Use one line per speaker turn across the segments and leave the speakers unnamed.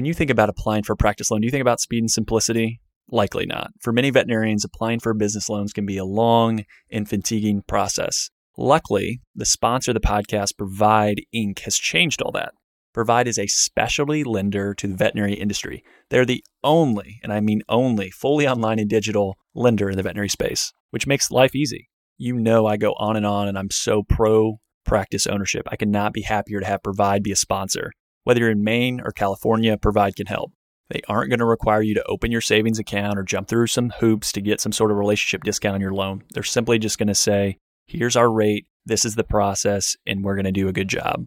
When you think about applying for a practice loan, do you think about speed and simplicity? Likely not. For many veterinarians, applying for business loans can be a long and fatiguing process. Luckily, the sponsor of the podcast, Provide Inc., has changed all that. Provide is a specialty lender to the veterinary industry. They're the only, and I mean only, fully online and digital lender in the veterinary space, which makes life easy. You know, I go on and on, and I'm so pro practice ownership. I cannot be happier to have Provide be a sponsor. Whether you're in Maine or California, Provide can help. They aren't going to require you to open your savings account or jump through some hoops to get some sort of relationship discount on your loan. They're simply just going to say, here's our rate, this is the process, and we're going to do a good job.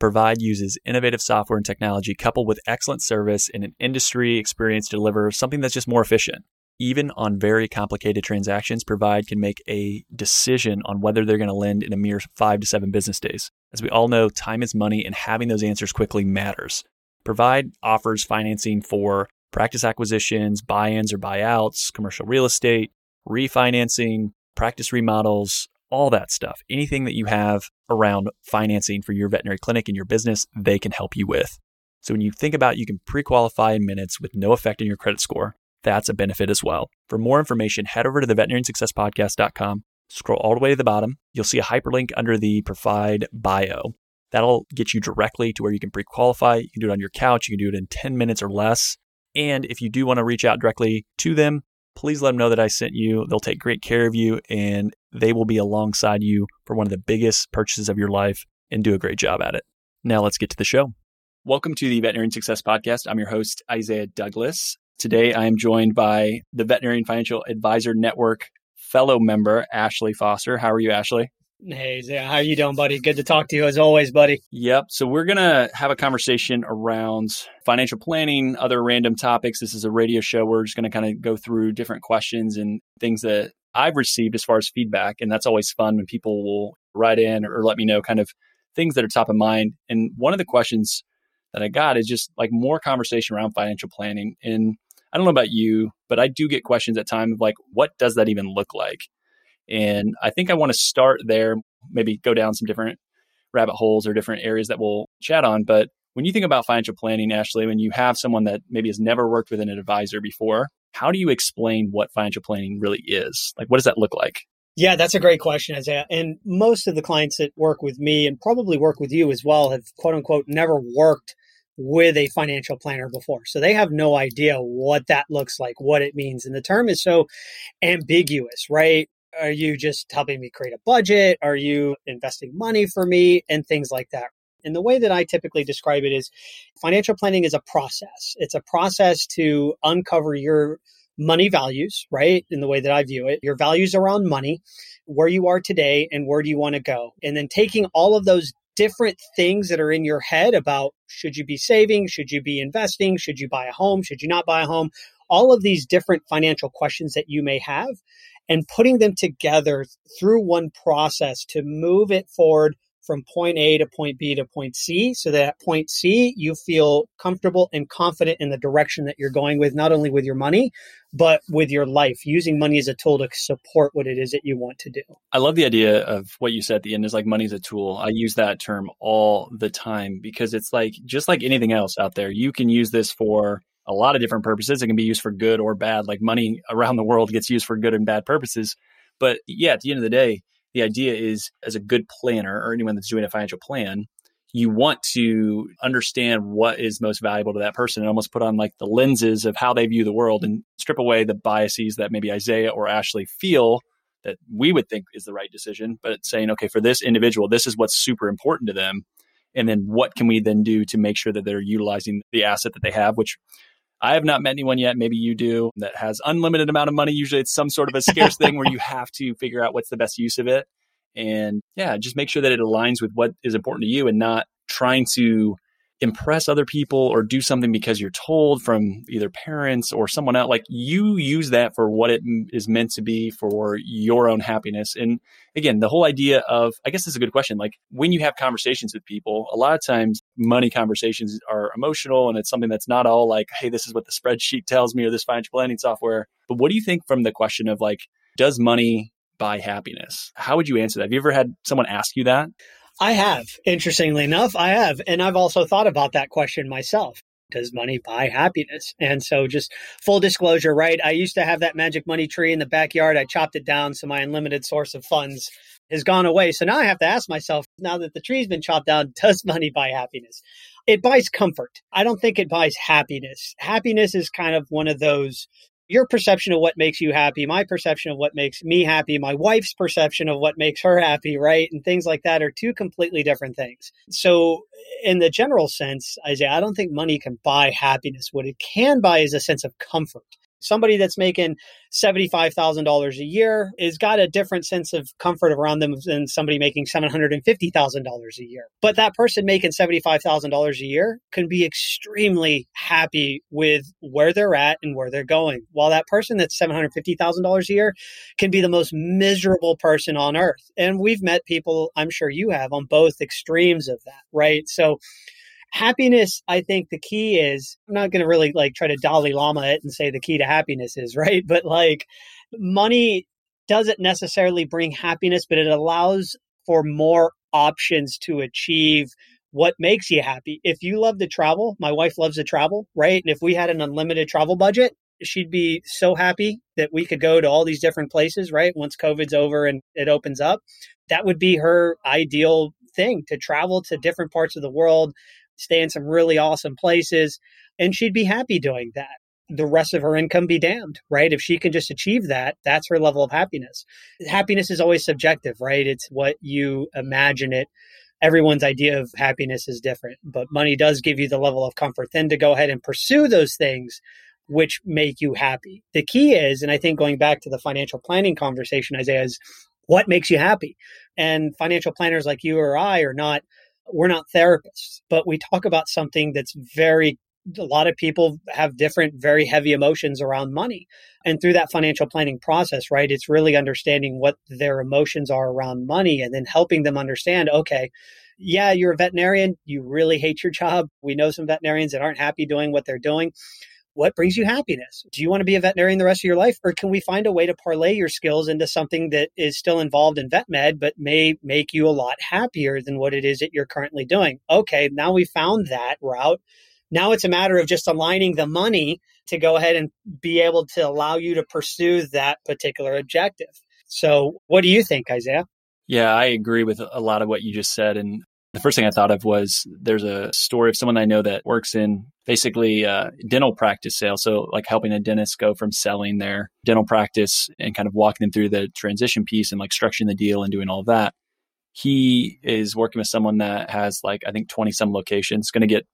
Provide uses innovative software and technology coupled with excellent service and an industry experience to deliver something that's just more efficient. Even on very complicated transactions, Provide can make a decision on whether they're going to lend in a mere five to seven business days. As we all know, time is money, and having those answers quickly matters. Provide offers financing for practice acquisitions, buy ins or buyouts, commercial real estate, refinancing, practice remodels, all that stuff. Anything that you have around financing for your veterinary clinic and your business, they can help you with. So when you think about you can pre-qualify in minutes with no effect on your credit score, that's a benefit as well. For more information, head over to the veterinariansuccesspodcast.com, scroll all the way to the bottom. You'll see a hyperlink under the provide bio. That'll get you directly to where you can pre qualify. You can do it on your couch, you can do it in 10 minutes or less. And if you do want to reach out directly to them, please let them know that I sent you. They'll take great care of you and they will be alongside you for one of the biggest purchases of your life and do a great job at it. Now let's get to the show. Welcome to the Veterinarian Success Podcast. I'm your host, Isaiah Douglas. Today I am joined by the Veterinarian Financial Advisor Network fellow member, Ashley Foster. How are you, Ashley?
Hey, how are you doing, buddy? Good to talk to you as always, buddy.
Yep. So we're gonna have a conversation around financial planning, other random topics. This is a radio show. We're just gonna kind of go through different questions and things that I've received as far as feedback, and that's always fun when people will write in or let me know kind of things that are top of mind. And one of the questions that I got is just like more conversation around financial planning. And I don't know about you, but I do get questions at times of like, what does that even look like? And I think I want to start there, maybe go down some different rabbit holes or different areas that we'll chat on. But when you think about financial planning, Ashley, when you have someone that maybe has never worked with an advisor before, how do you explain what financial planning really is? Like, what does that look like?
Yeah, that's a great question, Isaiah. And most of the clients that work with me and probably work with you as well have quote unquote never worked with a financial planner before. So they have no idea what that looks like, what it means. And the term is so ambiguous, right? Are you just helping me create a budget? Are you investing money for me? And things like that. And the way that I typically describe it is financial planning is a process. It's a process to uncover your money values, right? In the way that I view it, your values around money, where you are today and where do you want to go? And then taking all of those different things that are in your head about should you be saving? Should you be investing? Should you buy a home? Should you not buy a home? All of these different financial questions that you may have and putting them together through one process to move it forward from point A to point B to point C so that at point C you feel comfortable and confident in the direction that you're going with, not only with your money, but with your life, using money as a tool to support what it is that you want to do.
I love the idea of what you said at the end is like money is a tool. I use that term all the time because it's like just like anything else out there, you can use this for a lot of different purposes. It can be used for good or bad. Like money around the world gets used for good and bad purposes. But yeah, at the end of the day, the idea is as a good planner or anyone that's doing a financial plan, you want to understand what is most valuable to that person and almost put on like the lenses of how they view the world and strip away the biases that maybe Isaiah or Ashley feel that we would think is the right decision, but saying, okay, for this individual, this is what's super important to them. And then what can we then do to make sure that they're utilizing the asset that they have, which I have not met anyone yet, maybe you do, that has unlimited amount of money. Usually it's some sort of a scarce thing where you have to figure out what's the best use of it. And yeah, just make sure that it aligns with what is important to you and not trying to impress other people or do something because you're told from either parents or someone else. Like you use that for what it is meant to be for your own happiness. And again, the whole idea of, I guess this is a good question. Like when you have conversations with people, a lot of times money conversations are emotional and it's something that's not all like, hey, this is what the spreadsheet tells me or this financial planning software. But what do you think from the question of like, does money buy happiness? How would you answer that? Have you ever had someone ask you that?
I have, interestingly enough, I have. And I've also thought about that question myself. does money buy happiness? And so, just full disclosure, right? I used to have that magic money tree in the backyard. I chopped it down, so my unlimited source of funds has gone away. So now I have to ask myself, now that the tree's been chopped down, does money buy happiness? It buys comfort. I don't think it buys happiness. Happiness is kind of one of those your perception of what makes you happy, my perception of what makes me happy, my wife's perception of what makes her happy, right? And things like that are two completely different things. So, in the general sense, Isaiah, I don't think money can buy happiness. What it can buy is a sense of comfort somebody that's making $75,000 a year has got a different sense of comfort around them than somebody making $750,000 a year. But that person making $75,000 a year can be extremely happy with where they're at and where they're going. While that person that's $750,000 a year can be the most miserable person on earth. And we've met people, I'm sure you have, on both extremes of that, right? So happiness, I think the key is I'm not going to really like try to Dalai Lama it and say the key to happiness is, right? But like money doesn't necessarily bring happiness, but it allows for more options to achieve what makes you happy. If you love to travel, my wife loves to travel, right? And if we had an unlimited travel budget, she'd be so happy that we could go to all these different places, right? Once COVID's over and it opens up, that would be her ideal thing to travel to different parts of the world, stay in some really awesome places, and she'd be happy doing that. The rest of her income be damned, right? If she can just achieve that, that's her level of happiness. Happiness is always subjective, right? It's what you imagine it. Everyone's idea of happiness is different, but money does give you the level of comfort then to go ahead and pursue those things which make you happy. The key is, and I think going back to the financial planning conversation, Isaiah, is what makes you happy? And financial planners like you or I are not we're not therapists, but we talk about something that's very a lot of people have different very heavy emotions around money. And through that financial planning process right it's really understanding what their emotions are around money and then helping them understand okay yeah you're a veterinarian. You really hate your job. We know some veterinarians that aren't happy doing what they're doing what brings you happiness? Do you want to be a veterinarian the rest of your life? Or can we find a way to parlay your skills into something that is still involved in vet med, but may make you a lot happier than what it is that you're currently doing? Okay, now we found that route. Now it's a matter of just aligning the money to go ahead and be able to allow you to pursue that particular objective. So, what do you think, Isaiah?
Yeah, I agree with a lot of what you just said. And the first thing I thought of was there's a story of someone I know that works in basically uh, dental practice sales. So, like helping a dentist go from selling their dental practice and kind of walking them through the transition piece and like structuring the deal and doing all of that. He is working with someone that has like, I think 20 some locations, going to get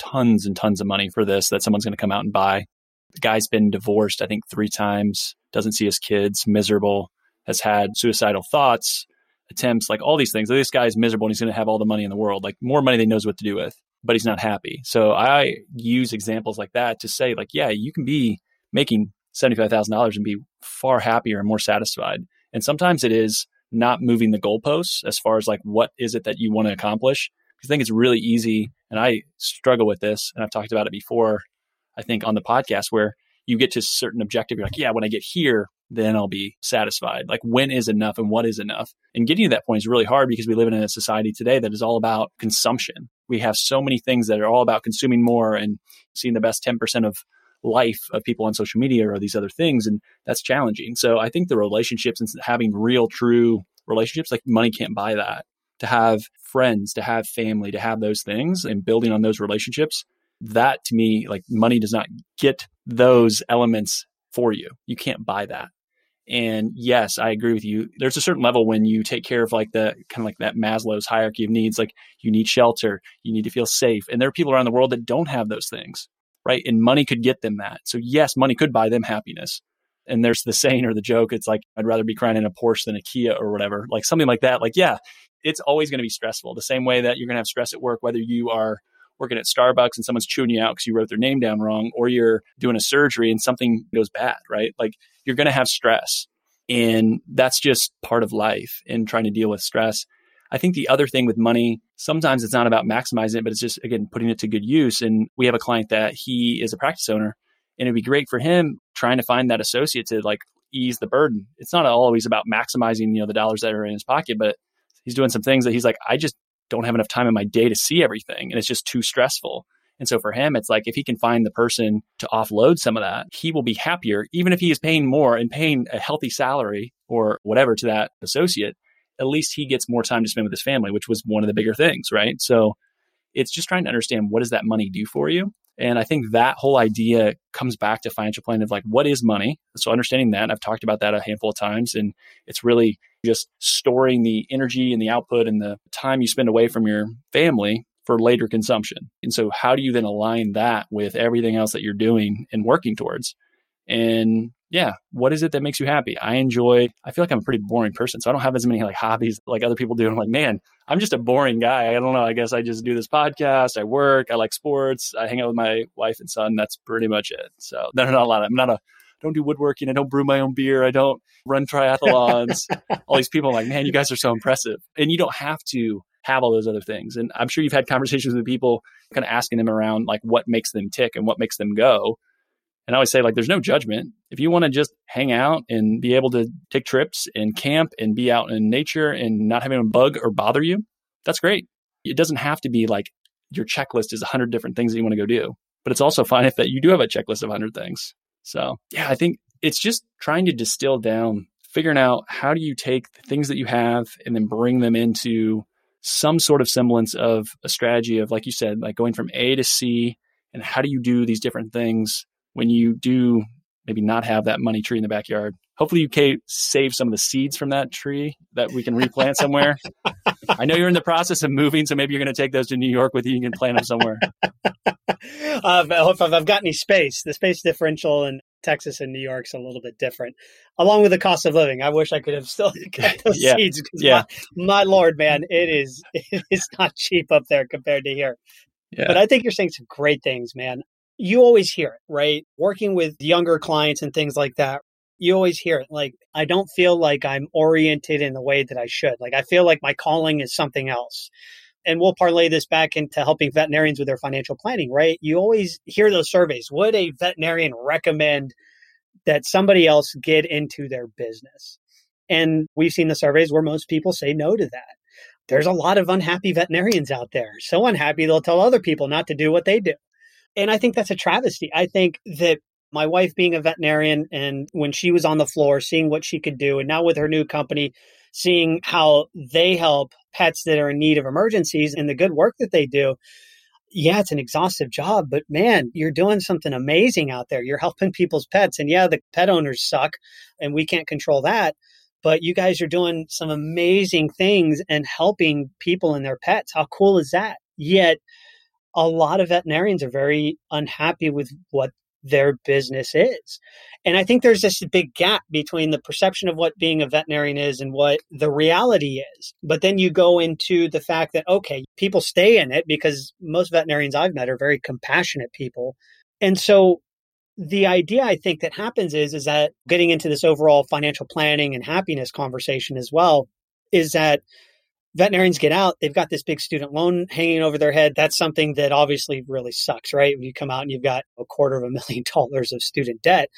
tons and tons of money for this that someone's going to come out and buy. The guy's been divorced, I think, three times, doesn't see his kids, miserable, has had suicidal thoughts attempts, like all these things. This guy is miserable and he's going to have all the money in the world, like more money than he knows what to do with, but he's not happy. So I use examples like that to say, like, yeah, you can be making $75,000 and be far happier and more satisfied. And sometimes it is not moving the goalposts as far as like, what is it that you want to accomplish? I think it's really easy. And I struggle with this. And I've talked about it before, I think on the podcast where you get to a certain objective. You're like, yeah, when I get here, then I'll be satisfied. Like when is enough and what is enough? And getting to that point is really hard because we live in a society today that is all about consumption. We have so many things that are all about consuming more and seeing the best 10% of life of people on social media or these other things. And that's challenging. So I think the relationships and having real, true relationships, like money can't buy that. To have friends, to have family, to have those things and building on those relationships, that to me, like money does not get those elements for you. You can't buy that. And yes, I agree with you. There's a certain level when you take care of like the kind of like that Maslow's hierarchy of needs, like you need shelter, you need to feel safe. And there are people around the world that don't have those things, right? And money could get them that. So yes, money could buy them happiness. And there's the saying or the joke, it's like, I'd rather be crying in a Porsche than a Kia or whatever, like something like that. Like, yeah, it's always going to be stressful. The same way that you're going to have stress at work, whether you are working at Starbucks and someone's chewing you out because you wrote their name down wrong, or you're doing a surgery and something goes bad, right? Like you're going to have stress. And that's just part of life and trying to deal with stress. I think the other thing with money, sometimes it's not about maximizing it, but it's just, again, putting it to good use. And we have a client that he is a practice owner and it'd be great for him trying to find that associate to like ease the burden. It's not always about maximizing, you know, the dollars that are in his pocket, but he's doing some things that he's like, I just don't have enough time in my day to see everything and it's just too stressful And so for him, it's like if he can find the person to offload some of that, he will be happier, even if he is paying more and paying a healthy salary or whatever to that associate. At least he gets more time to spend with his family, which was one of the bigger things, right? So it's just trying to understand what does that money do for you? And I think that whole idea comes back to financial planning of like, what is money? So understanding that, I've talked about that a handful of times, and it's really just storing the energy and the output and the time you spend away from your family for later consumption. And so, how do you then align that with everything else that you're doing and working towards? And yeah, what is it that makes you happy? I enjoy, I feel like I'm a pretty boring person. So I don't have as many like hobbies like other people do. I'm like, man, I'm just a boring guy. I don't know. I guess I just do this podcast. I work. I like sports. I hang out with my wife and son. That's pretty much it. So there's not a lot. I'm not a, don't do woodworking. I don't brew my own beer. I don't run triathlons. all these people, I'm like, man, you guys are so impressive. And you don't have to have all those other things. And I'm sure you've had conversations with people kind of asking them around like what makes them tick and what makes them go. And I always say, like, there's no judgment. If you want to just hang out and be able to take trips and camp and be out in nature and not having a bug or bother you, that's great. It doesn't have to be like your checklist is 100 different things that you want to go do. But it's also fine if that you do have a checklist of 100 things. So, yeah, I think it's just trying to distill down, figuring out how do you take the things that you have and then bring them into some sort of semblance of a strategy of, like you said, like going from A to C and how do you do these different things when you do maybe not have that money tree in the backyard. Hopefully, you can save some of the seeds from that tree that we can replant somewhere. I know you're in the process of moving, so maybe you're going to take those to New York with you. You can plant them somewhere.
uh, if I've got any space, the space differential in Texas and New York's a little bit different, along with the cost of living. I wish I could have still kept those yeah. seeds. Yeah, my, my lord, man, it is it is not cheap up there compared to here. Yeah. But I think you're saying some great things, man you always hear it, right? Working with younger clients and things like that, you always hear it. Like, I don't feel like I'm oriented in the way that I should. Like, I feel like my calling is something else. And we'll parlay this back into helping veterinarians with their financial planning, right? You always hear those surveys. Would a veterinarian recommend that somebody else get into their business? And we've seen the surveys where most people say no to that. There's a lot of unhappy veterinarians out there. So unhappy they'll tell other people not to do what they do. And I think that's a travesty. I think that my wife being a veterinarian and when she was on the floor, seeing what she could do, and now with her new company, seeing how they help pets that are in need of emergencies and the good work that they do. Yeah, it's an exhaustive job, but man, you're doing something amazing out there. You're helping people's pets. And yeah, the pet owners suck and we can't control that. But you guys are doing some amazing things and helping people and their pets. How cool is that? Yet, a lot of veterinarians are very unhappy with what their business is. And I think there's this big gap between the perception of what being a veterinarian is and what the reality is. But then you go into the fact that, okay, people stay in it because most veterinarians I've met are very compassionate people. And so the idea I think that happens is, is that getting into this overall financial planning and happiness conversation as well, is that veterinarians get out, they've got this big student loan hanging over their head. That's something that obviously really sucks, right? When you come out and you've got a quarter of a million dollars of student debt.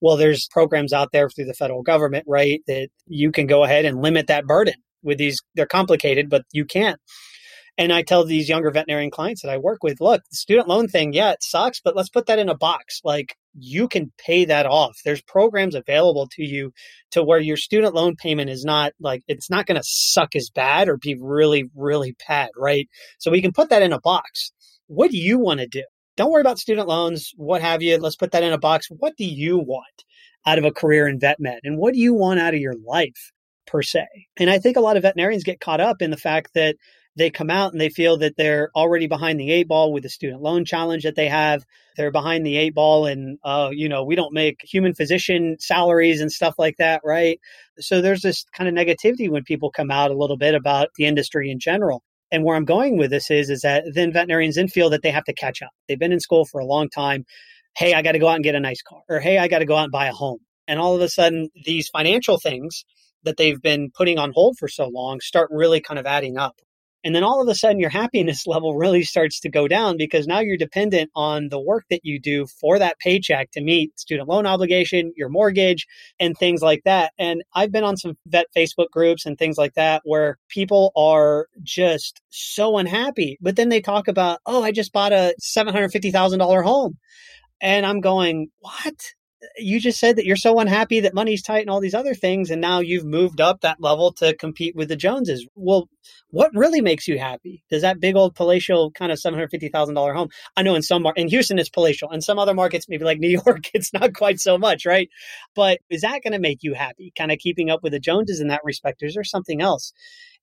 Well, there's programs out there through the federal government, right, that you can go ahead and limit that burden with these. They're complicated, but you can. And I tell these younger veterinarian clients that I work with, look, the student loan thing, yeah, it sucks, but let's put that in a box. Like you can pay that off. There's programs available to you to where your student loan payment is not like it's not going to suck as bad or be really, really bad, right? So we can put that in a box. What do you want to do? Don't worry about student loans, what have you. Let's put that in a box. What do you want out of a career in vet med? And what do you want out of your life? per se. And I think a lot of veterinarians get caught up in the fact that they come out and they feel that they're already behind the eight ball with the student loan challenge that they have. They're behind the eight ball and, uh, you know, we don't make human physician salaries and stuff like that, right? So there's this kind of negativity when people come out a little bit about the industry in general. And where I'm going with this is, is that then veterinarians then feel that they have to catch up. They've been in school for a long time. Hey, I got to go out and get a nice car, or hey, I got to go out and buy a home. And all of a sudden, these financial things that they've been putting on hold for so long start really kind of adding up And then all of a sudden, your happiness level really starts to go down because now you're dependent on the work that you do for that paycheck to meet student loan obligation, your mortgage, and things like that. And I've been on some vet Facebook groups and things like that where people are just so unhappy. But then they talk about, oh, I just bought a $750,000 home. And I'm going, what? You just said that you're so unhappy that money's tight and all these other things, and now you've moved up that level to compete with the Joneses. Well, what really makes you happy? Does that big old palatial kind of seven hundred fifty thousand dollar home? I know in some mar- in Houston it's palatial, in some other markets, maybe like New York, it's not quite so much, right? But is that going to make you happy? Kind of keeping up with the Joneses in that respect, or is there something else?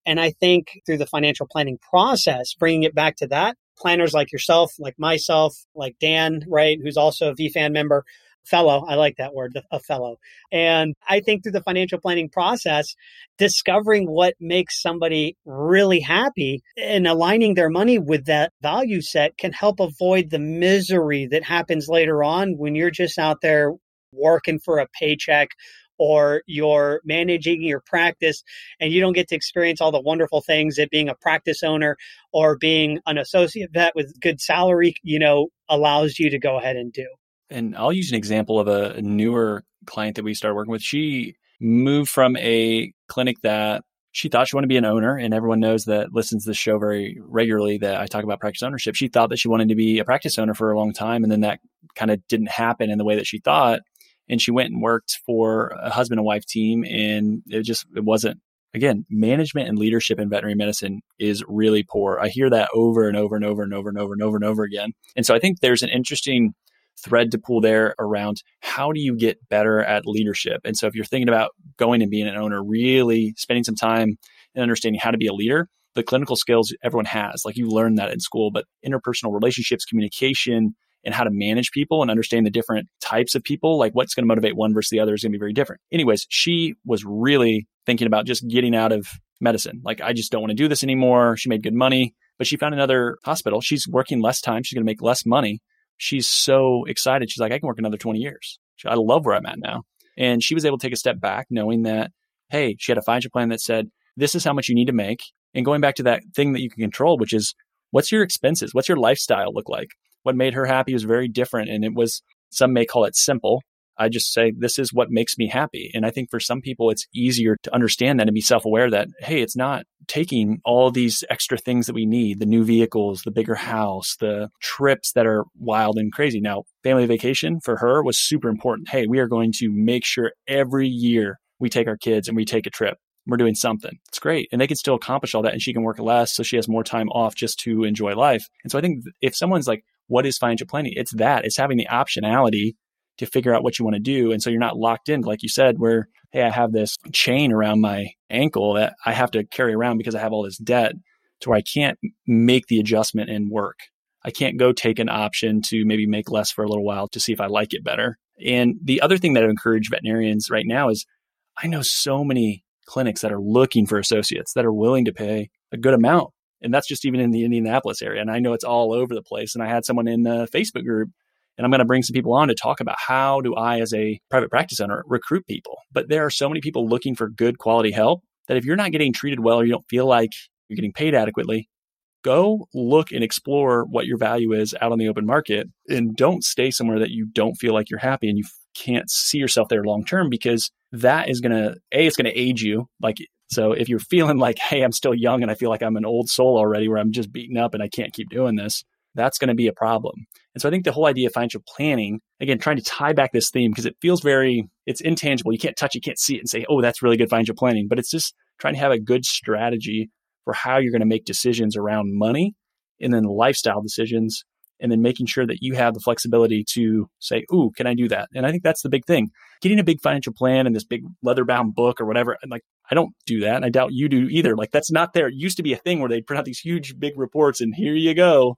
And I think through the financial planning process, bringing it back to that, planners like yourself, like myself, like Dan, right, who's also a VFAN member, fellow. I like that word, a fellow. And I think through the financial planning process, discovering what makes somebody really happy and aligning their money with that value set can help avoid the misery that happens later on when you're just out there working for a paycheck or you're managing your practice and you don't get to experience all the wonderful things that being a practice owner or being an associate vet with good salary, you know, allows you to go ahead and do.
And I'll use an example of a newer client that we started working with. She moved from a clinic that she thought she wanted to be an owner, and everyone knows that listens to the show very regularly that I talk about practice ownership. She thought that she wanted to be a practice owner for a long time, and then that kind of didn't happen in the way that she thought. And she went and worked for a husband and wife team, and it just it wasn't. Again, management and leadership in veterinary medicine is really poor. I hear that over and over and over and over and over and over and over again. And so I think there's an interesting thread to pull there around how do you get better at leadership. And so if you're thinking about going and being an owner, really spending some time and understanding how to be a leader, the clinical skills everyone has, like you learn that in school, but interpersonal relationships, communication, and how to manage people and understand the different types of people, like what's going to motivate one versus the other is going to be very different. Anyways, she was really thinking about just getting out of medicine. Like, I just don't want to do this anymore. She made good money, but she found another hospital. She's working less time. She's going to make less money she's so excited. She's like, I can work another 20 years. I love where I'm at now. And she was able to take a step back knowing that, hey, she had a financial plan that said, this is how much you need to make. And going back to that thing that you can control, which is what's your expenses? What's your lifestyle look like? What made her happy was very different. And it was, some may call it simple, I just say, this is what makes me happy. And I think for some people, it's easier to understand that and be self aware that, hey, it's not taking all these extra things that we need the new vehicles, the bigger house, the trips that are wild and crazy. Now, family vacation for her was super important. Hey, we are going to make sure every year we take our kids and we take a trip. We're doing something. It's great. And they can still accomplish all that. And she can work less. So she has more time off just to enjoy life. And so I think if someone's like, what is financial planning? It's that. It's having the optionality to figure out what you want to do. And so you're not locked in, like you said, where, hey, I have this chain around my ankle that I have to carry around because I have all this debt to where I can't make the adjustment and work. I can't go take an option to maybe make less for a little while to see if I like it better. And the other thing that I encourage veterinarians right now is I know so many clinics that are looking for associates that are willing to pay a good amount. And that's just even in the Indianapolis area. And I know it's all over the place. And I had someone in the Facebook group and I'm going to bring some people on to talk about how do I, as a private practice owner, recruit people. But there are so many people looking for good quality help that if you're not getting treated well or you don't feel like you're getting paid adequately, go look and explore what your value is out on the open market and don't stay somewhere that you don't feel like you're happy and you can't see yourself there long term because that is going to a it's going to age you like so if you're feeling like hey i'm still young and i feel like i'm an old soul already where i'm just beaten up and i can't keep doing this that's going to be a problem. And so I think the whole idea of financial planning, again, trying to tie back this theme because it feels very, it's intangible. You can't touch, it, you can't see it and say, oh, that's really good financial planning. But it's just trying to have a good strategy for how you're going to make decisions around money and then lifestyle decisions. And then making sure that you have the flexibility to say, ooh, can I do that? And I think that's the big thing. Getting a big financial plan and this big leather bound book or whatever, and like, I don't do that. And I doubt you do either. Like, that's not there. It used to be a thing where they'd print out these huge, big reports and here you go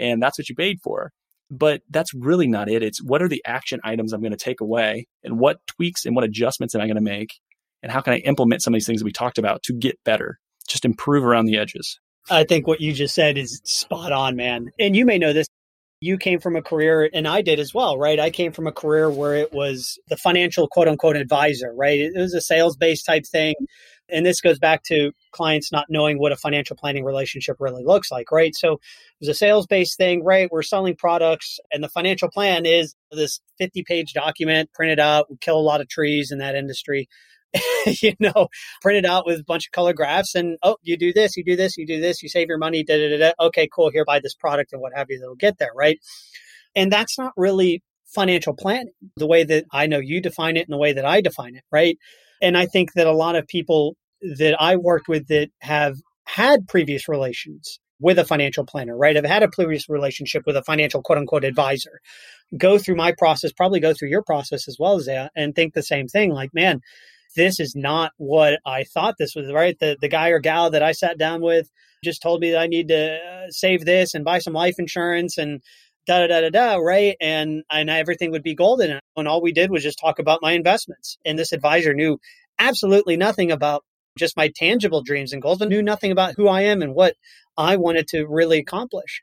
and that's what you paid for. But that's really not it. It's what are the action items I'm going to take away and what tweaks and what adjustments am I going to make? And how can I implement some of these things that we talked about to get better, just improve around the edges?
I think what you just said is spot on, man. And you may know this. You came from a career, and I did as well, right? I came from a career where it was the financial quote unquote advisor, right? It was a sales based type thing And this goes back to clients not knowing what a financial planning relationship really looks like, right? So it was a sales based thing, right? We're selling products and the financial plan is this 50 page document printed out. We kill a lot of trees in that industry. you know, printed out with a bunch of color graphs and, oh, you do this, you do this, you do this, you save your money, da da da. Okay, cool. Here, buy this product and what have you that'll get there, right? And that's not really financial planning the way that I know you define it and the way that I define it, right? And I think that a lot of people that I worked with that have had previous relations with a financial planner, right? I've had a previous relationship with a financial quote unquote advisor, go through my process, probably go through your process as well as that, and think the same thing. Like, man, this is not what I thought this was, right? The the guy or gal that I sat down with just told me that I need to uh, save this and buy some life insurance and da da da da da, right? And and everything would be golden. And all we did was just talk about my investments. And this advisor knew absolutely nothing about just my tangible dreams and goals, but knew nothing about who I am and what I wanted to really accomplish.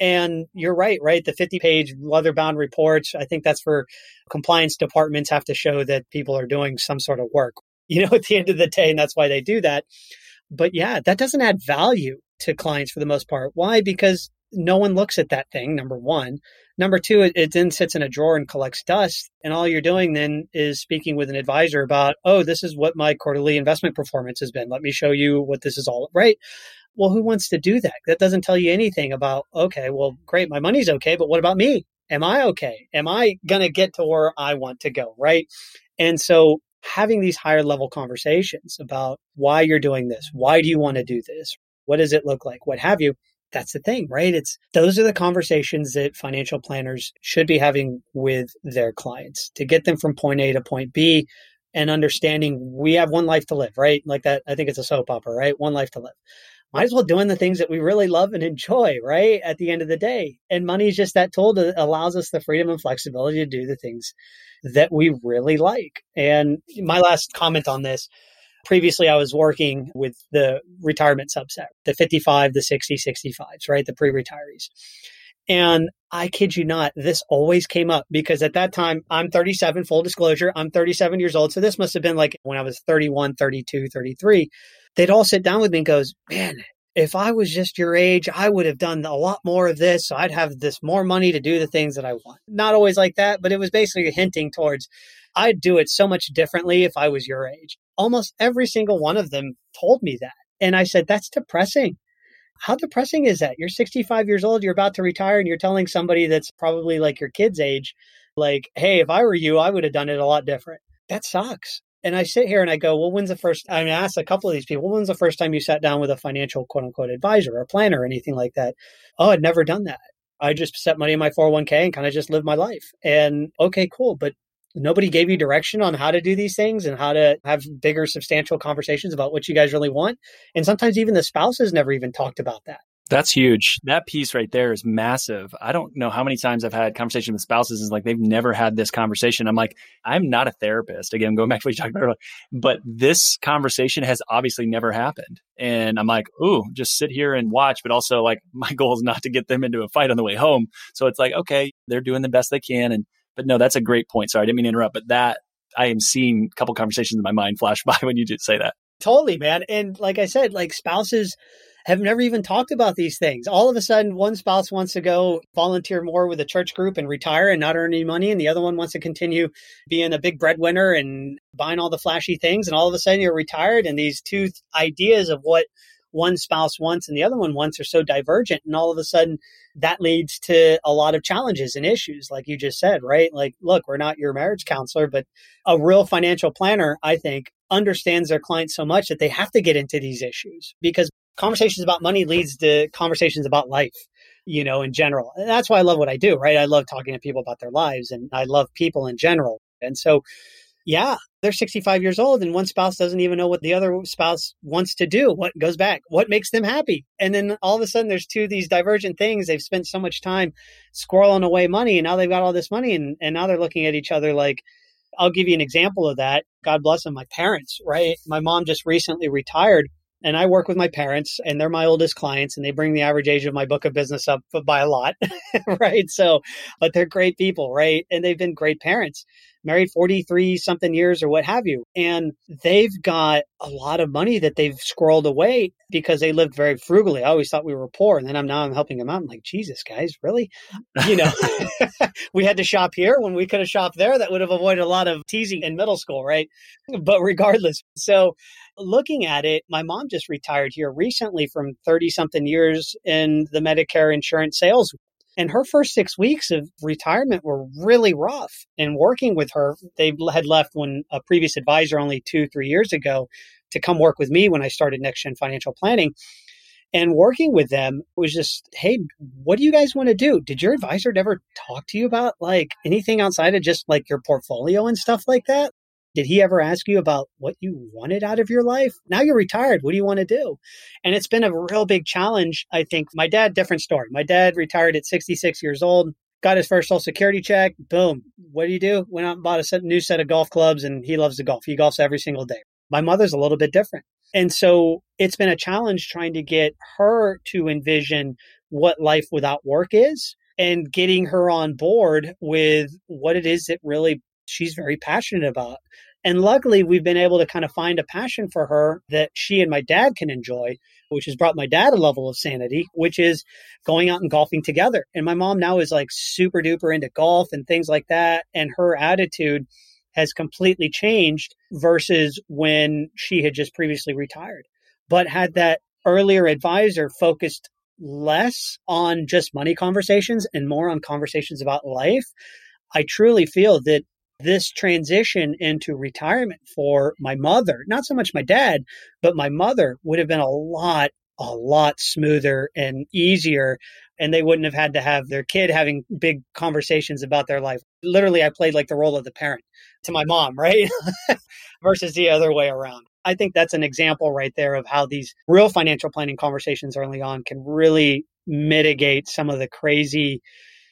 And you're right, right? The 50 page leather bound reports, I think that's for compliance departments have to show that people are doing some sort of work, you know, at the end of the day. And that's why they do that. But yeah, that doesn't add value to clients for the most part. Why? Because no one looks at that thing, number one. Number two, it, it, then sits in a drawer and collects dust. And all you're doing then is speaking with an advisor about, oh, this is what my quarterly investment performance has been. Let me show you what this is all right. Well, who wants to do that? That doesn't tell you anything about, okay, well, great, my money's okay, but what about me? Am I okay? Am I going to get to where I want to go? Right. And so having these higher level conversations about why you're doing this, why do you want to do this? What does it look like? What have you? That's the thing, right? It's those are the conversations that financial planners should be having with their clients to get them from point A to point B and understanding we have one life to live, right? Like that, I think it's a soap opera, right? One life to live. Might as well doing the things that we really love and enjoy, right? At the end of the day. And money is just that tool that allows us the freedom and flexibility to do the things that we really like. And my last comment on this Previously, I was working with the retirement subset, the 55, the 60, 65s, right? The pre retirees. And I kid you not, this always came up because at that time, I'm 37, full disclosure, I'm 37 years old. So this must have been like when I was 31, 32, 33. They'd all sit down with me and goes, man, if I was just your age, I would have done a lot more of this. So I'd have this more money to do the things that I want. Not always like that, but it was basically hinting towards I'd do it so much differently if I was your age almost every single one of them told me that. And I said, that's depressing. How depressing is that? You're 65 years old, you're about to retire, and you're telling somebody that's probably like your kid's age, like, hey, if I were you, I would have done it a lot different. That sucks. And I sit here and I go, well, when's the first? I mean, I asked a couple of these people, when's the first time you sat down with a financial quote unquote advisor or planner or anything like that? Oh, I'd never done that. I just set money in my 401k and kind of just lived my life. And okay, cool. But nobody gave you direction on how to do these things and how to have bigger substantial conversations about what you guys really want and sometimes even the spouses never even talked about that
that's huge. That piece right there is massive. I don't know how many times I've had conversations with spouses is like they've never had this conversation. I'm like, I'm not a therapist. Again, going back to what you talked about earlier, but this conversation has obviously never happened. And I'm like, ooh, just sit here and watch. But also like my goal is not to get them into a fight on the way home. So it's like, okay, they're doing the best they can. And but no, that's a great point. Sorry, I didn't mean to interrupt, but that I am seeing a couple conversations in my mind flash by when you did say that.
Totally, man. And like I said, like spouses have never even talked about these things. All of a sudden, one spouse wants to go volunteer more with a church group and retire and not earn any money, and the other one wants to continue being a big breadwinner and buying all the flashy things. And all of a sudden, you're retired, and these two ideas of what one spouse wants and the other one wants are so divergent. And all of a sudden, that leads to a lot of challenges and issues, like you just said, right? Like, look, we're not your marriage counselor, but a real financial planner, I think, understands their clients so much that they have to get into these issues because conversations about money leads to conversations about life you know in general and that's why i love what i do right i love talking to people about their lives and i love people in general and so yeah, they're 65 years old and one spouse doesn't even know what the other spouse wants to do. What goes back? What makes them happy? And then all of a sudden there's two these divergent things. They've spent so much time squirreling away money and now they've got all this money and, and now they're looking at each other like, I'll give you an example of that. God bless them, my parents, right? My mom just recently retired and I work with my parents and they're my oldest clients and they bring the average age of my book of business up by a lot, right? So, but they're great people, right? And they've been great parents. Married 43 something years or what have you. And they've got a lot of money that they've squirreled away because they lived very frugally. I always thought we were poor. And then I'm now I'm helping them out. I'm like, Jesus, guys, really? You know, we had to shop here when we could have shopped there. That would have avoided a lot of teasing in middle school, right? But regardless, so looking at it, my mom just retired here recently from 30 something years in the Medicare insurance sales. And her first six weeks of retirement were really rough. And working with her, they had left when a previous advisor only two, three years ago to come work with me when I started Next Gen Financial Planning. And working with them was just, hey, what do you guys want to do? Did your advisor ever talk to you about like anything outside of just like your portfolio and stuff like that? Did he ever ask you about what you wanted out of your life? Now you're retired. What do you want to do? And it's been a real big challenge. I think my dad, different story. My dad retired at 66 years old, got his first social security check. Boom. What do you do? Went out and bought a set, new set of golf clubs and he loves to golf. He golfs every single day. My mother's a little bit different. And so it's been a challenge trying to get her to envision what life without work is and getting her on board with what it is that really she's very passionate about. And luckily, we've been able to kind of find a passion for her that she and my dad can enjoy, which has brought my dad a level of sanity, which is going out and golfing together. And my mom now is like super duper into golf and things like that. And her attitude has completely changed versus when she had just previously retired. But had that earlier advisor focused less on just money conversations and more on conversations about life, I truly feel that this transition into retirement for my mother, not so much my dad, but my mother would have been a lot, a lot smoother and easier. And they wouldn't have had to have their kid having big conversations about their life. Literally, I played like the role of the parent to my mom, right? Versus the other way around. I think that's an example right there of how these real financial planning conversations early on can really mitigate some of the crazy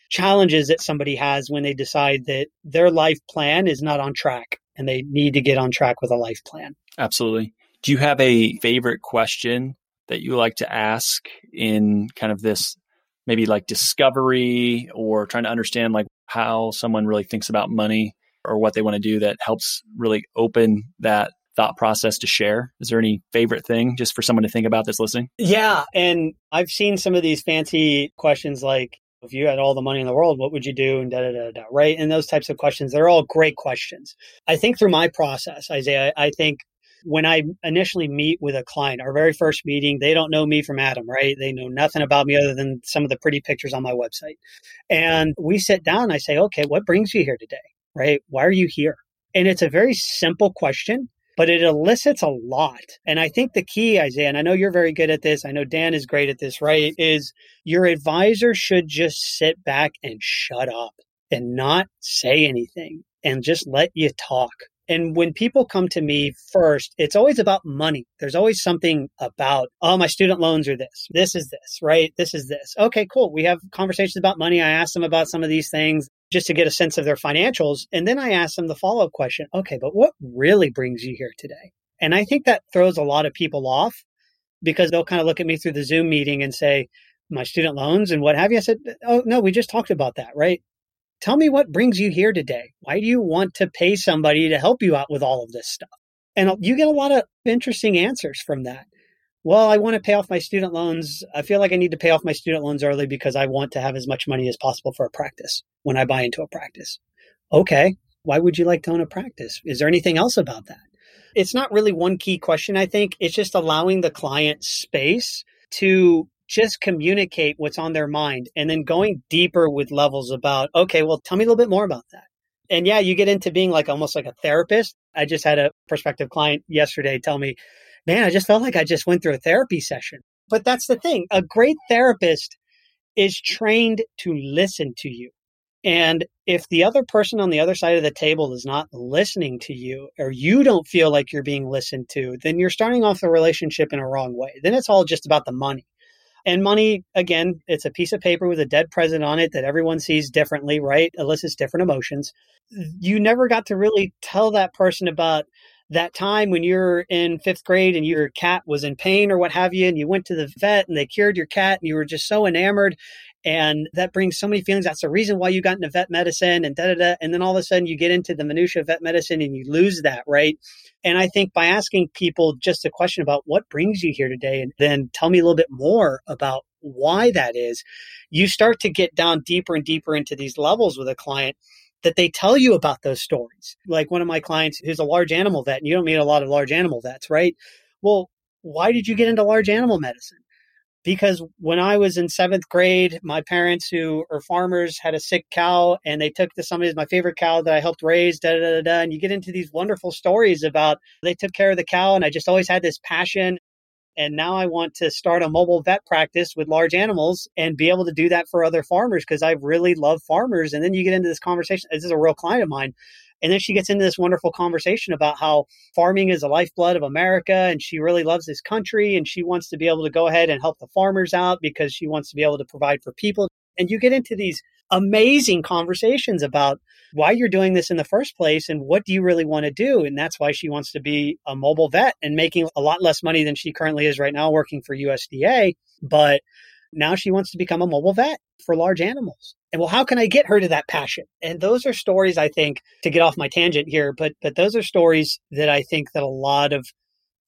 challenges that somebody has when they decide that their life plan is not on track and they need to get on track with a life plan.
Absolutely. Do you have a favorite question that you like to ask in kind of this maybe like discovery or trying to understand like how someone really thinks about money or what they want to do that helps really open that thought process to share? Is there any favorite thing just for someone to think about that's listening?
Yeah. And I've seen some of these fancy questions like, if you had all the money in the world, what would you do? And da da da da. Right. And those types of questions, they're all great questions. I think through my process, Isaiah, I think when I initially meet with a client, our very first meeting, they don't know me from Adam, right? They know nothing about me other than some of the pretty pictures on my website. And we sit down I say, okay, what brings you here today? Right? Why are you here? And it's a very simple question but it elicits a lot. And I think the key, Isaiah, and I know you're very good at this. I know Dan is great at this, right? Is your advisor should just sit back and shut up and not say anything and just let you talk. And when people come to me first, it's always about money. There's always something about, oh, my student loans are this. This is this, right? This is this. Okay, cool. We have conversations about money. I ask them about some of these things just to get a sense of their financials. And then I ask them the follow up question okay, but what really brings you here today? And I think that throws a lot of people off because they'll kind of look at me through the Zoom meeting and say, my student loans and what have you. I said, oh, no, we just talked about that, right? Tell me what brings you here today. Why do you want to pay somebody to help you out with all of this stuff? And you get a lot of interesting answers from that well, I want to pay off my student loans. I feel like I need to pay off my student loans early because I want to have as much money as possible for a practice when I buy into a practice. Okay. Why would you like to own a practice? Is there anything else about that? It's not really one key question, I think. It's just allowing the client space to just communicate what's on their mind and then going deeper with levels about, okay, well, tell me a little bit more about that. And yeah, you get into being like almost like a therapist. I just had a prospective client yesterday tell me, man, I just felt like I just went through a therapy session. But that's the thing. A great therapist is trained to listen to you. And if the other person on the other side of the table is not listening to you, or you don't feel like you're being listened to, then you're starting off the relationship in a wrong way. Then it's all just about the money. And money, again, it's a piece of paper with a dead president on it that everyone sees differently, right? Elicits different emotions. You never got to really tell that person about that time when you're in fifth grade and your cat was in pain or what have you, and you went to the vet and they cured your cat and you were just so enamored And that brings so many feelings. That's the reason why you got into vet medicine and da da da. And then all of a sudden you get into the minutia of vet medicine and you lose that, right? And I think by asking people just a question about what brings you here today and then tell me a little bit more about why that is, you start to get down deeper and deeper into these levels with a client that they tell you about those stories. Like one of my clients who's a large animal vet, and you don't meet a lot of large animal vets, right? Well, why did you get into large animal medicine? Because when I was in seventh grade, my parents, who are farmers, had a sick cow and they took to somebody's my favorite cow that I helped raise, da, da, da, da. And you get into these wonderful stories about they took care of the cow. And I just always had this passion and now I want to start a mobile vet practice with large animals and be able to do that for other farmers because I really love farmers. And then you get into this conversation. This is a real client of mine. And then she gets into this wonderful conversation about how farming is the lifeblood of America and she really loves this country and she wants to be able to go ahead and help the farmers out because she wants to be able to provide for people. And you get into these amazing conversations about why you're doing this in the first place and what do you really want to do. And that's why she wants to be a mobile vet and making a lot less money than she currently is right now working for USDA. But now she wants to become a mobile vet for large animals. And well, how can I get her to that passion? And those are stories I think to get off my tangent here, but but those are stories that I think that a lot of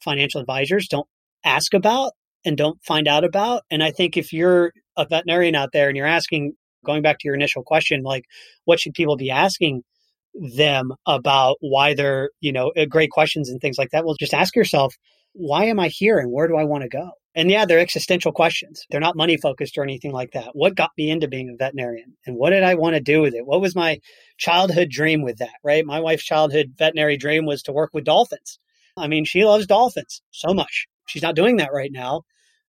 financial advisors don't ask about and don't find out about. And I think if you're a veterinarian out there and you're asking going back to your initial question, like what should people be asking them about why they're, you know, uh, great questions and things like that? Well, just ask yourself, why am I here and where do I want to go? And yeah, they're existential questions. They're not money focused or anything like that. What got me into being a veterinarian and what did I want to do with it? What was my childhood dream with that, right? My wife's childhood veterinary dream was to work with dolphins. I mean, she loves dolphins so much. She's not doing that right now.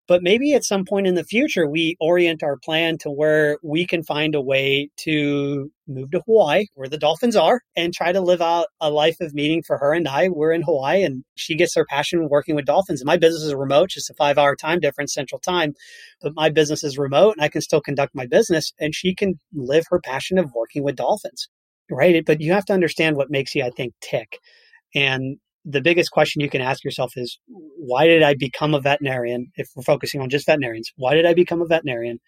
But maybe at some point in the future, we orient our plan to where we can find a way to move to Hawaii, where the dolphins are, and try to live out a life of meaning for her and I. We're in Hawaii, and she gets her passion working with dolphins. And my business is remote, just a five hour time difference, central time. But my business is remote, and I can still conduct my business, and she can live her passion of working with dolphins. Right. But you have to understand what makes you, I think, tick. And the biggest question you can ask yourself is why did I become a veterinarian? If we're focusing on just veterinarians, why did I become a veterinarian?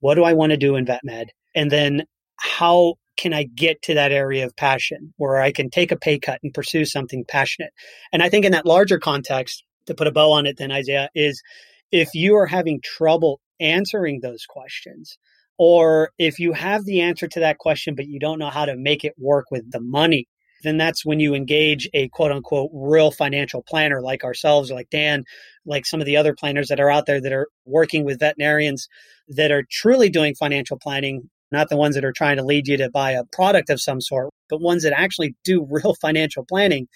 What do I want to do in vet med? And then how can I get to that area of passion where I can take a pay cut and pursue something passionate? And I think in that larger context, to put a bow on it, then Isaiah, is if you are having trouble answering those questions, or if you have the answer to that question, but you don't know how to make it work with the money then that's when you engage a quote unquote real financial planner like ourselves, like Dan, like some of the other planners that are out there that are working with veterinarians that are truly doing financial planning, not the ones that are trying to lead you to buy a product of some sort, but ones that actually do real financial planning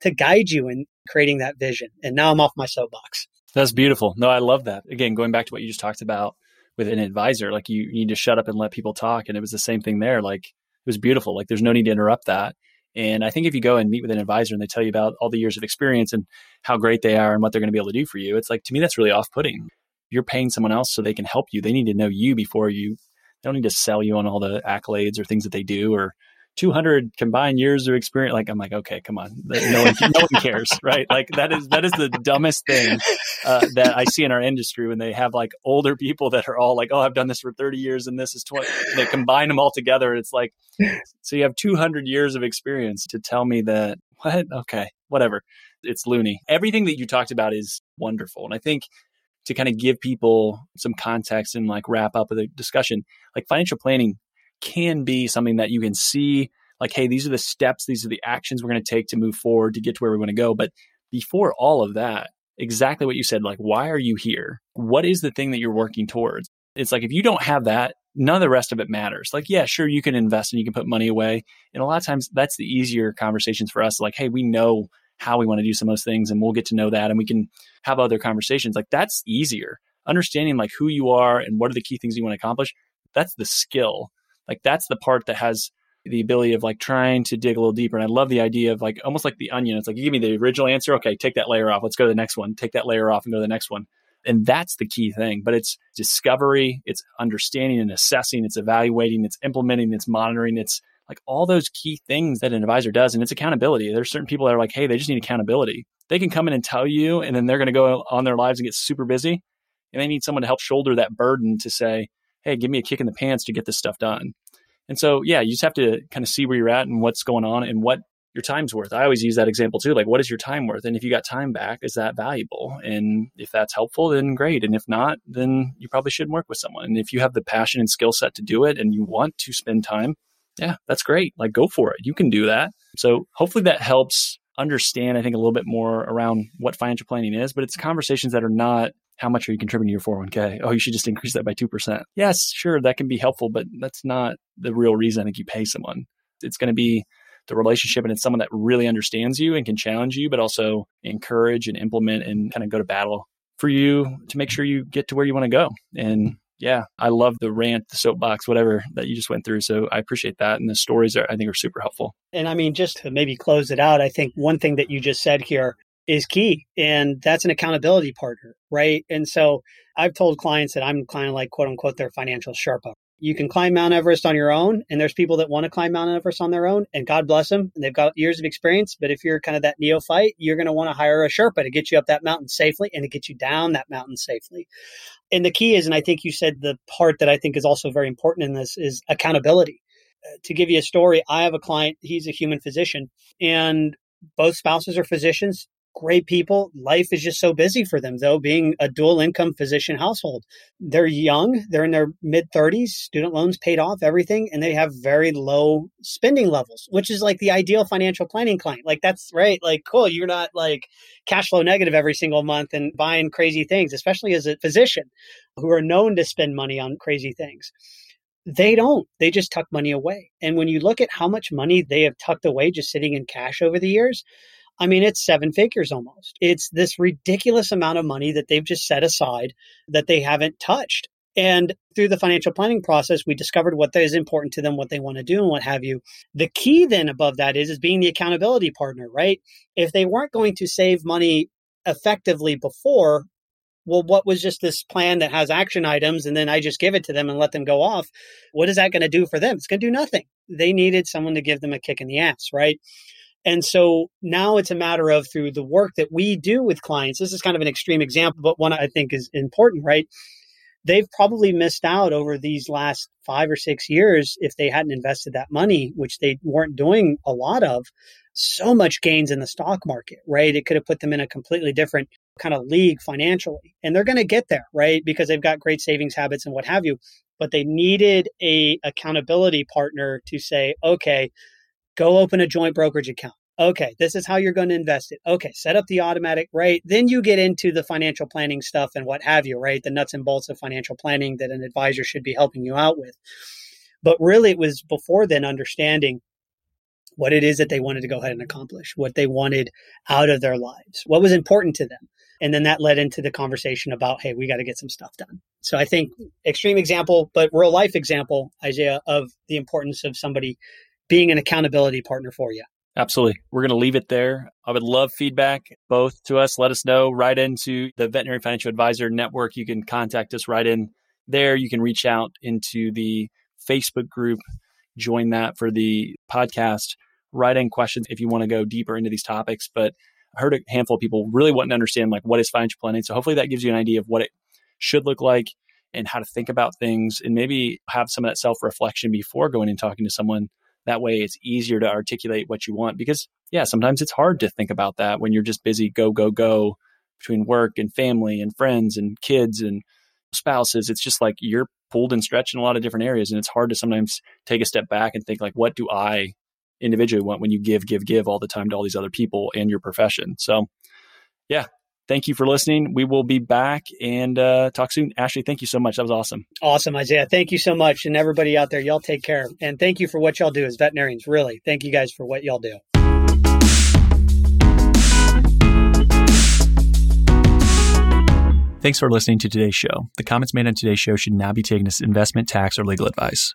to guide you in creating that vision. And now I'm off my soapbox.
That's beautiful. No, I love that. Again, going back to what you just talked about with an advisor, like you, you need to shut up and let people talk. And it was the same thing there. Like it was beautiful. Like there's no need to interrupt that. And I think if you go and meet with an advisor and they tell you about all the years of experience and how great they are and what they're going to be able to do for you, it's like to me that's really off-putting. You're paying someone else so they can help you. They need to know you before you. They don't need to sell you on all the accolades or things that they do or 200 combined years of experience. Like, I'm like, okay, come on. No one, no one cares, right? Like that is, that is the dumbest thing uh, that I see in our industry when they have like older people that are all like, oh, I've done this for 30 years and this is 20. They combine them all together. It's like, so you have 200 years of experience to tell me that, what? Okay, whatever. It's loony. Everything that you talked about is wonderful. And I think to kind of give people some context and like wrap up the discussion, like financial planning can be something that you can see like, hey, these are the steps, these are the actions we're going to take to move forward to get to where we want to go. But before all of that, exactly what you said, like, why are you here? What is the thing that you're working towards? It's like if you don't have that, none of the rest of it matters. Like, yeah, sure, you can invest and you can put money away. And a lot of times that's the easier conversations for us. Like, hey, we know how we want to do some of those things and we'll get to know that and we can have other conversations. Like, that's easier. Understanding like who you are and what are the key things you want to accomplish, that's the skill like that's the part that has the ability of like trying to dig a little deeper. And I love the idea of like almost like the onion. It's like you give me the original answer. Okay, take that layer off. Let's go to the next one. Take that layer off and go to the next one. And that's the key thing. But it's discovery, it's understanding and assessing, it's evaluating, it's implementing, it's monitoring, it's like all those key things that an advisor does. And it's accountability. There's certain people that are like, hey, they just need accountability. They can come in and tell you, and then they're going to go on their lives and get super busy. And they need someone to help shoulder that burden to say, hey, give me a kick in the pants to get this stuff done. And so, yeah, you just have to kind of see where you're at and what's going on and what your time's worth. I always use that example too. Like, what is your time worth? And if you got time back, is that valuable? And if that's helpful, then great. And if not, then you probably shouldn't work with someone. And if you have the passion and skill set to do it and you want to spend time, yeah, that's great. Like, go for it. You can do that. So hopefully that helps understand, I think, a little bit more around what financial planning is, but it's conversations that are not how much are you contributing to your 401k? Oh, you should just increase that by 2%. Yes, sure, that can be helpful, but that's not the real reason I think you pay someone. It's going to be the relationship and it's someone that really understands you and can challenge you, but also encourage and implement and kind of go to battle for you to make sure you get to where you want to go. And yeah, I love the rant, the soapbox, whatever that you just went through. So I appreciate that. And the stories are, I think, are super helpful.
And I mean, just to maybe close it out, I think one thing that you just said here is key, and that's an accountability partner, right? And so I've told clients that I'm kind of like quote unquote their financial Sherpa, you can climb Mount Everest on your own, and there's people that want to climb Mount Everest on their own, and God bless them, and they've got years of experience. But if you're kind of that neophyte, you're going to want to hire a Sherpa to get you up that mountain safely and to get you down that mountain safely. And the key is, and I think you said the part that I think is also very important in this is accountability. Uh, to give you a story, I have a client, he's a human physician, and both spouses are physicians great people. Life is just so busy for them, though, being a dual income physician household. They're young, they're in their mid 30s, student loans paid off, everything, and they have very low spending levels, which is like the ideal financial planning client. Like, that's right. Like, cool. You're not like cash flow negative every single month and buying crazy things, especially as a physician who are known to spend money on crazy things. They don't. They just tuck money away. And when you look at how much money they have tucked away just sitting in cash over the years, I mean, it's seven figures almost. It's this ridiculous amount of money that they've just set aside that they haven't touched. And through the financial planning process, we discovered what is important to them, what they want to do, and what have you. The key then above that is, is being the accountability partner, right? If they weren't going to save money effectively before, well, what was just this plan that has action items and then I just give it to them and let them go off? What is that going to do for them? It's going to do nothing. They needed someone to give them a kick in the ass, right? And so now it's a matter of through the work that we do with clients. This is kind of an extreme example, but one I think is important, right? They've probably missed out over these last five or six years if they hadn't invested that money, which they weren't doing a lot of. So much gains in the stock market, right? It could have put them in a completely different kind of league financially. And they're going to get there, right? Because they've got great savings habits and what have you. But they needed a accountability partner to say, okay, Go open a joint brokerage account. Okay, this is how you're going to invest it. Okay, set up the automatic rate. Then you get into the financial planning stuff and what have you, right? The nuts and bolts of financial planning that an advisor should be helping you out with. But really, it was before then understanding what it is that they wanted to go ahead and accomplish, what they wanted out of their lives, what was important to them. And then that led into the conversation about, hey, we got to get some stuff done. So I think extreme example, but real life example, Isaiah, of the importance of somebody being an accountability partner for you.
Absolutely. We're going to leave it there. I would love feedback both to us. Let us know right into the Veterinary Financial Advisor Network. You can contact us right in there. You can reach out into the Facebook group, join that for the podcast. Write in questions if you want to go deeper into these topics. But I heard a handful of people really wanting to understand like what is financial planning. So hopefully that gives you an idea of what it should look like and how to think about things and maybe have some of that self reflection before going and talking to someone that way it's easier to articulate what you want because, yeah, sometimes it's hard to think about that when you're just busy, go, go, go between work and family and friends and kids and spouses. It's just like you're pulled and stretched in a lot of different areas. And it's hard to sometimes take a step back and think, like, what do I individually want when you give, give, give all the time to all these other people and your profession? So, yeah, thank you for listening. We will be back and uh, talk soon. Ashley, thank you so much. That was awesome.
Awesome, Isaiah. Thank you so much. And everybody out there, y'all take care. And thank you for what y'all do as veterinarians. Really, thank you guys for what y'all do.
Thanks for listening to today's show. The comments made on today's show should not be taken as investment, tax, or legal advice.